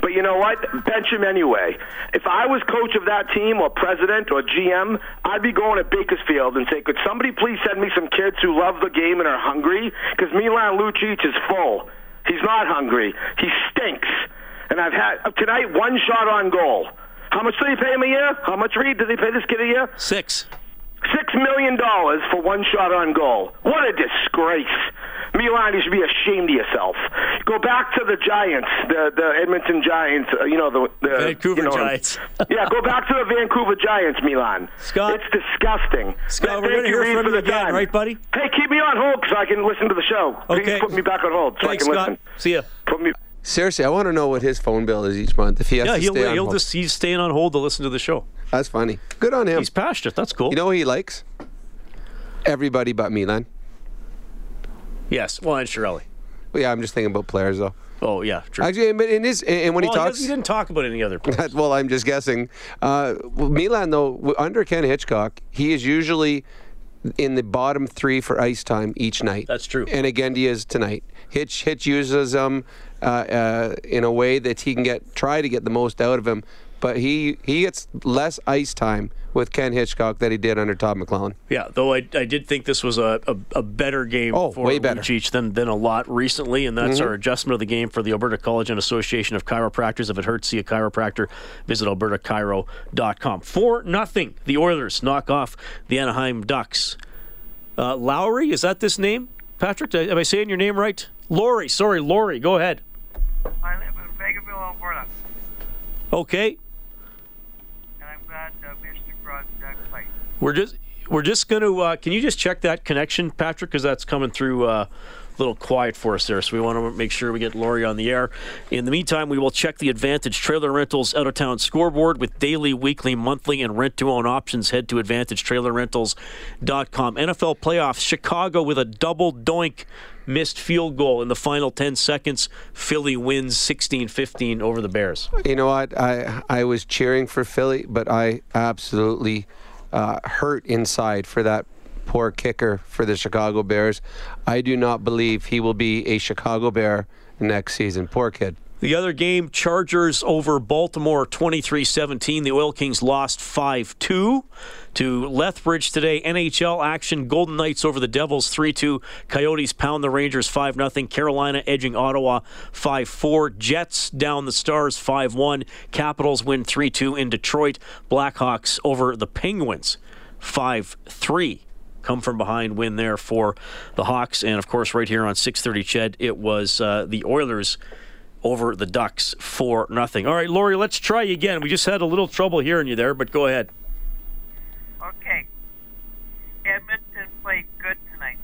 But you know what? Bench him anyway. If I was coach of that team or president or GM, I'd be going to Bakersfield and say, could somebody please send me some kids who love the game and are hungry? Because Milan Lucic is full. He's not hungry. He stinks. And I've had uh, tonight one shot on goal. How much do they pay him a year? How much, Reid, do they pay this kid a year? Six. Six million dollars for one shot on goal. What a disgrace. Milan, you should be ashamed of yourself. Go back to the Giants, the the Edmonton Giants. Uh, you know the, the Vancouver you know, Giants. yeah, go back to the Vancouver Giants, Milan. Scott, it's disgusting. Scott, we're gonna you, hear from for you the again, time. right, buddy? Hey, keep me on hold so I can listen to the show. Okay. Please put me back on hold so Thanks, I can Scott. listen. See ya. Put me. Seriously, I want to know what his phone bill is each month. If he has Yeah, to he'll stay on he'll hold. just he's staying on hold to listen to the show. That's funny. Good on him. He's passionate. That's cool. You know what he likes? Everybody but Milan. Yes. Well, and Chiarelli. Well, yeah, I'm just thinking about players though. Oh yeah, true. Actually, but in his and when well, he talks, he didn't talk about any other. players. well, I'm just guessing. Uh, Milan, though, under Ken Hitchcock, he is usually in the bottom three for ice time each night. That's true. And again, he is tonight. Hitch Hitch uses him uh, uh, in a way that he can get try to get the most out of him, but he he gets less ice time with Ken Hitchcock than he did under Todd McClellan. Yeah, though I, I did think this was a, a, a better game Oh, for way better. Lucic than, than a lot recently, and that's Mhm. our adjustment of the game for the Alberta College and Association of Chiropractors. If it hurts, see a chiropractor. Visit albertachiro.com. For nothing, the Oilers knock off the Anaheim Ducks. Uh, Lowry, is that this name? Patrick, am I saying your name right? Laurie, sorry, Laurie, go ahead. I live in Vegreville, Alberta, Okay, and I'm glad uh, Mr. Broad uh, played. we're just We're just going to. Uh, can you just check that connection, Patrick? Because that's coming through. Uh, little quiet for us there, so we want to make sure we get Laurie on the air. In the meantime, we will check the Advantage Trailer Rentals out of town scoreboard with daily, weekly, monthly, and rent to own options. Head to AdvantageTrailerRentals.com. NFL playoffs, Chicago with a double doink missed field goal in the final 10 seconds. Philly wins 16 15 over the Bears. You know what? I, I was cheering for Philly, but I absolutely uh, hurt inside for that poor kicker for the Chicago Bears. I do not believe he will be a Chicago Bear next season. Poor kid. The other game, Chargers over Baltimore 23 17. The Oil Kings lost 5 2 to Lethbridge today. NHL action Golden Knights over the Devils 3 2. Coyotes pound the Rangers 5 0. Carolina edging Ottawa 5 4. Jets down the Stars 5 1. Capitals win 3 2 in Detroit. Blackhawks over the Penguins 5 3 come from behind win there for the Hawks. And of course, right here on 6:30, CHED, it was uh, the Oilers over the Ducks for nothing. All right, Laurie, let's try again. We just had a little trouble hearing you there, but go ahead. Okay. Edmonton played good tonight.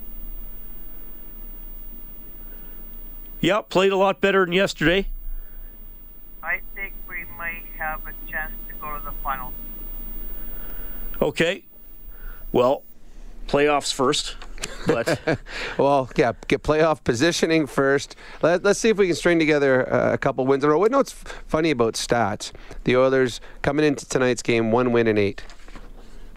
Yeah, played a lot better than yesterday. I think we might have a chance to go to the finals. Okay. Well, playoffs first. But well, yeah, get playoff positioning first. Let, us see if we can string together uh, a couple wins in a row. You know what's funny about stats? The Oilers coming into tonight's game, one win and eight.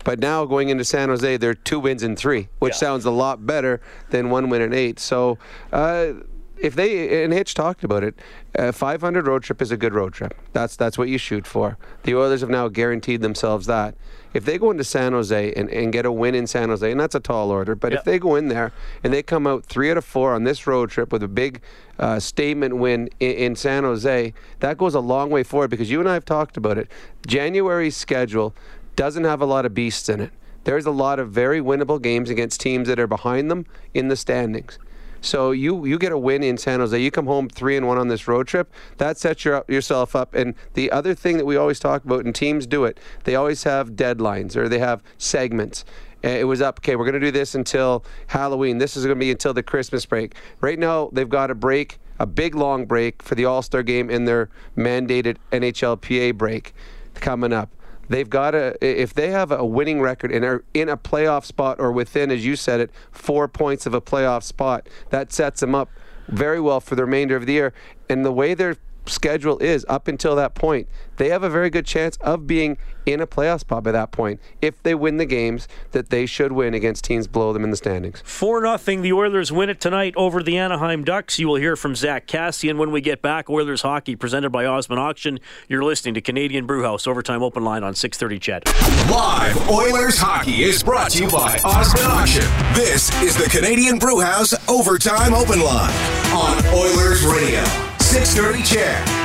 But now going into San Jose, they're two wins and three, which yeah. sounds a lot better than one win and eight. So uh, if they and Hitch talked about it, a 500 road trip is a good road trip. That's that's what you shoot for. The Oilers have now guaranteed themselves that. If they go into San Jose and, and get a win in San Jose, and that's a tall order, but yep. if they go in there and they come out three out of four on this road trip with a big uh, statement win in, in San Jose, that goes a long way forward because you and I have talked about it. January's schedule doesn't have a lot of beasts in it. There's a lot of very winnable games against teams that are behind them in the standings. So you you get a win in San Jose. You come home three and one on this road trip. That sets your, yourself up. And the other thing that we always talk about, and teams do it, they always have deadlines or they have segments. Eh, it was up. Okay, we're going to do this until Halloween. This is going to be until the Christmas break. Right now, they've got a break, a big long break for the All Star game and their mandated NHLPA break coming up. They've got to, if they have a winning record and are in a playoff spot or within, as you said it, four points of a playoff spot, that sets them up very well for the remainder of the year. And the way their schedule is up until that point, they have a very good chance of being in a playoff spot by that point if they win the games that they should win against teams below them in the standings. 4 nothing. The Oilers win it tonight over the Anaheim Ducks. You will hear from Zack Kassian when we get back. Oilers hockey presented by Osmond Auction. You're listening to Canadian Brewhouse Overtime Open Line on 630 CHED. Live Oilers hockey is brought to you by Osmond Auction. This is the Canadian Brewhouse Overtime Open Line on Oilers Radio. 630 CHED.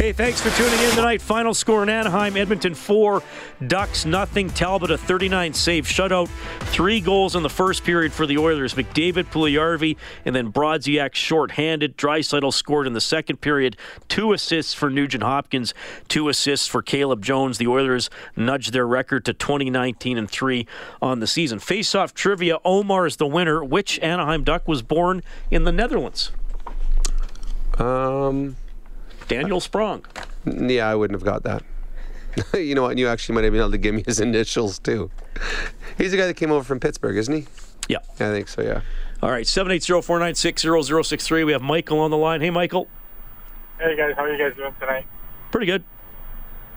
Hey, thanks for tuning in tonight. Final score in Anaheim, Edmonton 4, Ducks nothing. Talbot a 39 save shutout. Three goals in the first period for the Oilers. McDavid, Puljujarvi, and then Brodziak short-handed. Draisaitl scored in the second period. Two assists for Nugent Hopkins, two assists for Caleb Jones. The Oilers nudged their record to 2019 and 3 on the season. Face-off trivia, Omar is the winner. Which Anaheim Duck was born in the Netherlands? Um... Daniel Sprong. Yeah, I wouldn't have got that. you know what? You actually might have been able to give me his initials too. He's the guy that came over from Pittsburgh, isn't he? Yeah. I think so, yeah. All right, 780-496-0063. We have Michael on the line. Hey, Michael. Hey, guys. How are you guys doing tonight? Pretty good.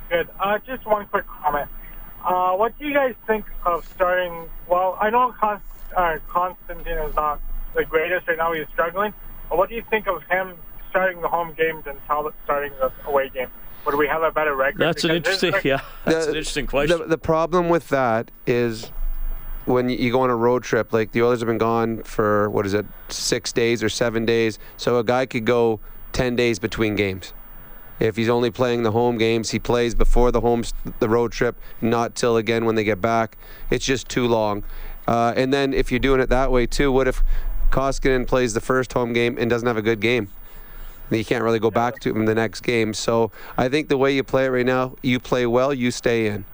Good. Uh, just one quick comment. Uh, what do you guys think of starting? Well, I know Const- uh, Constantine is not the greatest right now. He's struggling. But what do you think of him starting the home games and Talbot starting the away game? Would we have a better record? That's an interesting, yeah. That's the, an interesting question. The, the problem with that is when you go on a road trip, like the Oilers have been gone for what is it, six days or seven days. So a guy could go ten days between games. If he's only playing the home games, he plays before the home the road trip, not till again when they get back. It's just too long. Uh, and then if you're doing it that way too, what if Koskinen plays the first home game and doesn't have a good game? You can't really go back to him the next game. So I think the way you play it right now, you play well, you stay in.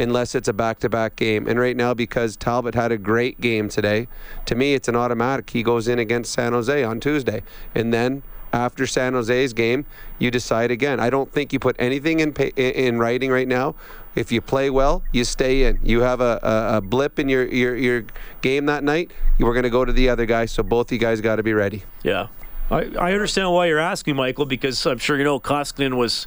unless it's a back-to-back game. And right now, because Talbot had a great game today, to me, it's an automatic. He goes in against San Jose on Tuesday, and then after San Jose's game, you decide again. I don't think you put anything in pa- in writing right now. If you play well, you stay in. You have a, a, a blip in your, your, your game that night, you were going to go to the other guy. So both you guys got to be ready. Yeah. I, I understand why you're asking, Michael, because I'm sure you know Koskinen was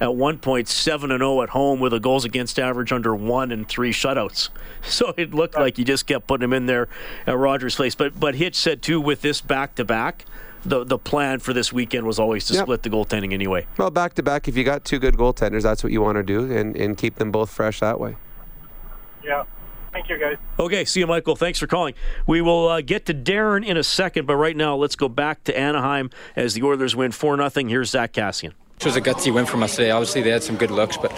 at one point 7 and 0 at home with a goals against average under 1 and 3 shutouts. So it looked like you just kept putting him in there at Rogers Place. But but Hitch said too with this back to back, the the plan for this weekend was always to Yep. split the goaltending anyway. Well, back to back, if you got two good goaltenders, that's what you want to do, and, and keep them both fresh that way. Yeah. Thank you, guys. Okay, see you, Michael. Thanks for calling. We will uh, get to Darren in a second, but right now let's go back to Anaheim as the Oilers win 4 0. Here's Zack Kassian. It was a gutsy win from us today. Obviously, they had some good looks, but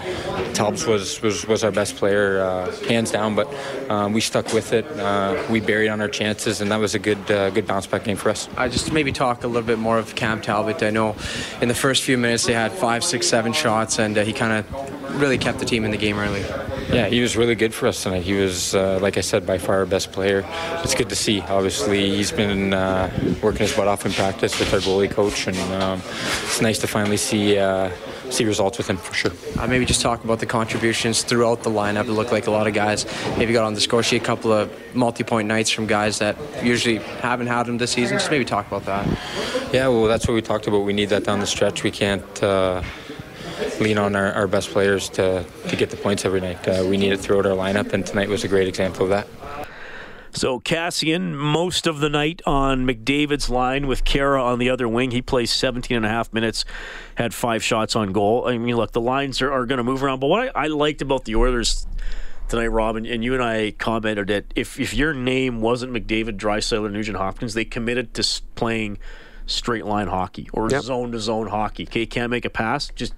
Talbot was, was, was our best player, uh, hands down. But um, we stuck with it. Uh, we buried on our chances, and that was a good uh, good bounce back game for us. I just maybe talk a little bit more of Cam Talbot. I know in the first few minutes they had five, six, seven shots, and uh, he kind of really kept the team in the game early. Yeah, he was really good for us tonight. He was, uh, like I said, by far our best player. It's good to see. Obviously, he's been uh, working his butt off in practice with our goalie coach, and um, it's nice to finally see uh, see results with him for sure. Uh, maybe just talk about the contributions throughout the lineup. It looked like a lot of guys maybe got on the score sheet, a couple of multi-point nights from guys that usually haven't had them this season. Just maybe talk about that. Yeah, well, that's what we talked about. We need that down the stretch. We can't uh, lean on our, our best players to, to get the points every night. Uh, we need it throughout our lineup, and tonight was a great example of that. So Kassian, most of the night on McDavid's line with Kara on the other wing. He plays 17 and a half minutes, had five shots on goal. I mean, look, the lines are, are going to move around. But what I, I liked about the Oilers tonight, Robin, and you and I commented that if, if your name wasn't McDavid, Draisaitl, Nugent Hopkins, they committed to playing straight line hockey or Yep. zone to zone hockey. Okay, can't make a pass, just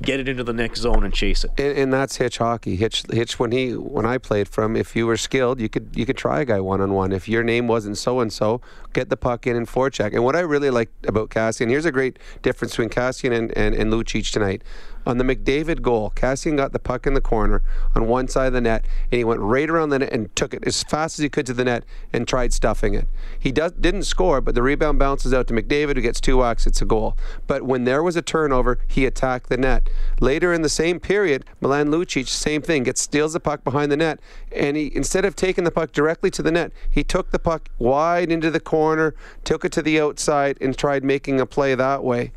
get it into the next zone and chase it. And, and that's Hitch hockey. Hitch, Hitch. When he, when I played from, if you were skilled, you could, you could try a guy one on one. If your name wasn't so and so, get the puck in and forecheck. And what I really liked about Kassian, here's a great difference between Kassian and, and, and Lucic tonight. On the McDavid goal, Kassian got the puck in the corner on one side of the net, and he went right around the net and took it as fast as he could to the net and tried stuffing it. He does, didn't score, but the rebound bounces out to McDavid, who gets two whacks. It's a goal. But when there was a turnover, he attacked the net. Later in the same period, Milan Lucic, same thing, gets steals the puck behind the net, and he instead of taking the puck directly to the net, he took the puck wide into the corner, took it to the outside, and tried making a play that way.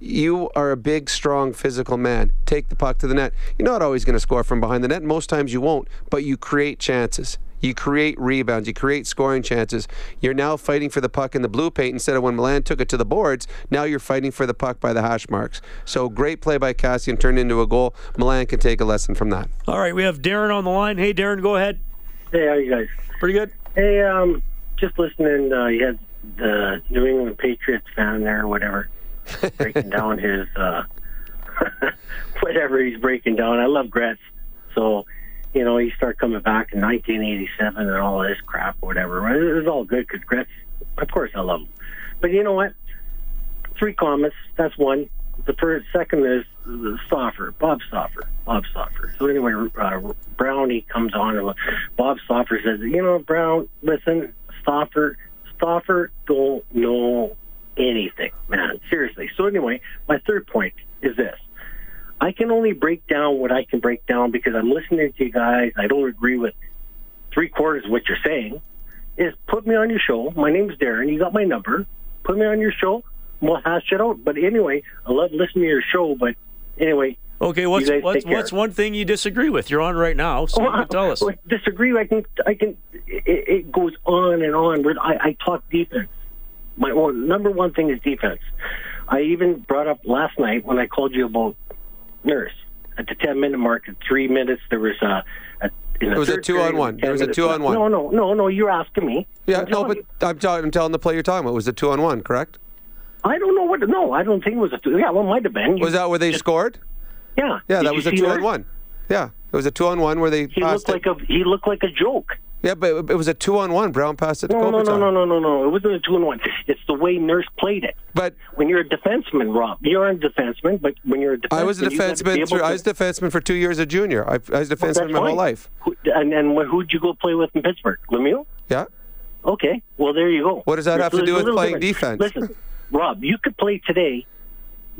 You are a big, strong, physical man. Take the puck to the net. You're not always going to score from behind the net. Most times you won't, but you create chances. You create rebounds. You create scoring chances. You're now fighting for the puck in the blue paint instead of when Milan took it to the boards. Now you're fighting for the puck by the hash marks. So great play by Kassian turned into a goal. Milan can take a lesson from that. All right, we have Darren on the line. Hey, Darren, go ahead. Hey, how you guys? Pretty good. Hey, um, just listening. Uh, you had the New England Patriots fan there, or whatever, breaking down his uh, whatever he's breaking down. I love Gretz, so you know he started coming back in 1987 and all this crap, whatever. It was all good because Gretz, of course, I love him. But you know what? Three comments. That's one. The first, second is Stauffer, Bob Stauffer, Bob Stauffer. So anyway, uh, Brownie comes on and Bob Stauffer says, "You know, Brown, listen, Stauffer, Stauffer don't know anything, man. Seriously." So anyway, my third point is this: I can only break down what I can break down because I'm listening to you guys. I don't agree with three quarters of what you're saying. Is put me on your show. My name's Darren. You got my number. Put me on your show. We'll hash it out. But anyway, I love listening to your show. But anyway, Okay, what's what's, what's one thing you disagree with? You're on right now, so can tell us. well, disagree. I can. I can. It, it goes on and on. I, I talk defense. My well, number one thing is defense. I even brought up last night when I called you about Nurse at the ten minute mark. At three minutes, there was a. a in It was a third two-on-one. 10 There was a two on one. No, no, no, no. You're asking me. Yeah, I'm no, but I'm, tell- I'm telling the player you're talking about. It was a two on one, correct? I don't know what. No, I don't think it was a two. Yeah, well, it might have been. You- Was that where they scored? Yeah. Yeah, Did that was a two that? on one. Yeah, it was a two on one where they He looked it. like a he looked like a joke. Yeah, but it was a two-on-one. Brown passed it to No, no, no, no, no, no, no. It wasn't a two on one. It's the way Nurse played it. But when you're a defenseman, Rob, you're a defenseman. But when you're a defenseman, I was a defenseman. To- I was a defenseman for two years at junior. I, I was a defenseman that's my whole life. Who, and and who'd you go play with in Pittsburgh? Lemieux. Yeah. Okay. Well, there you go. What does that have to do with playing defense? Listen, Rob, you could play today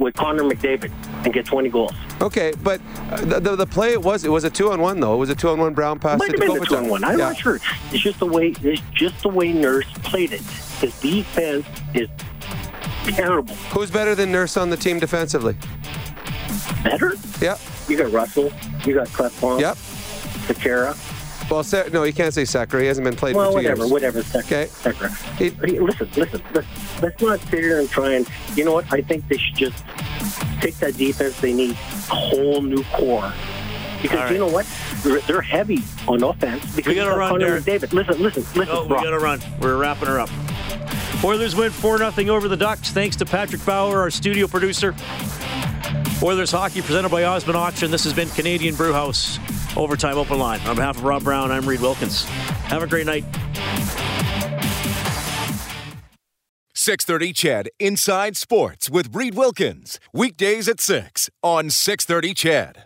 with Connor McDavid and get 20 goals. Okay, but uh, the, the the play it was it was a two-on-one though. It was a two-on-one. Brown pass Might have been Kopitar. two and one. I'm Yeah. not sure. It's just the way. It's just the way Nurse played it. His defense is terrible. Who's better than Nurse on the team defensively? Better? Yeah. You got Russell. You got Klefbom. Yep. Sekera. Well, Sa- no, you can't say Sekera. He hasn't been played Well, for two whatever, years. whatever. Sekera. Sekera. Hey, listen, listen. Let's, let's not sit here and try and. You know what? I think they should just take that defense. They need a whole new core. Because All right. you know what? They're, they're heavy on offense. Because We gotta you got run, Connor Darren. McDavid. Listen, listen, listen. Oh, we got to run. We're wrapping her up. Oilers win 4 0 over the Ducks, thanks to Patrick Bauer, our studio producer. Oilers hockey presented by Osmond Auction. This has been Canadian Brewhouse Overtime Open Line. On behalf of Rob Brown, I'm Reid Wilkins. Have a great night. 630 CHED Inside Sports with Reid Wilkins. Weekdays at 6 on 630 CHED.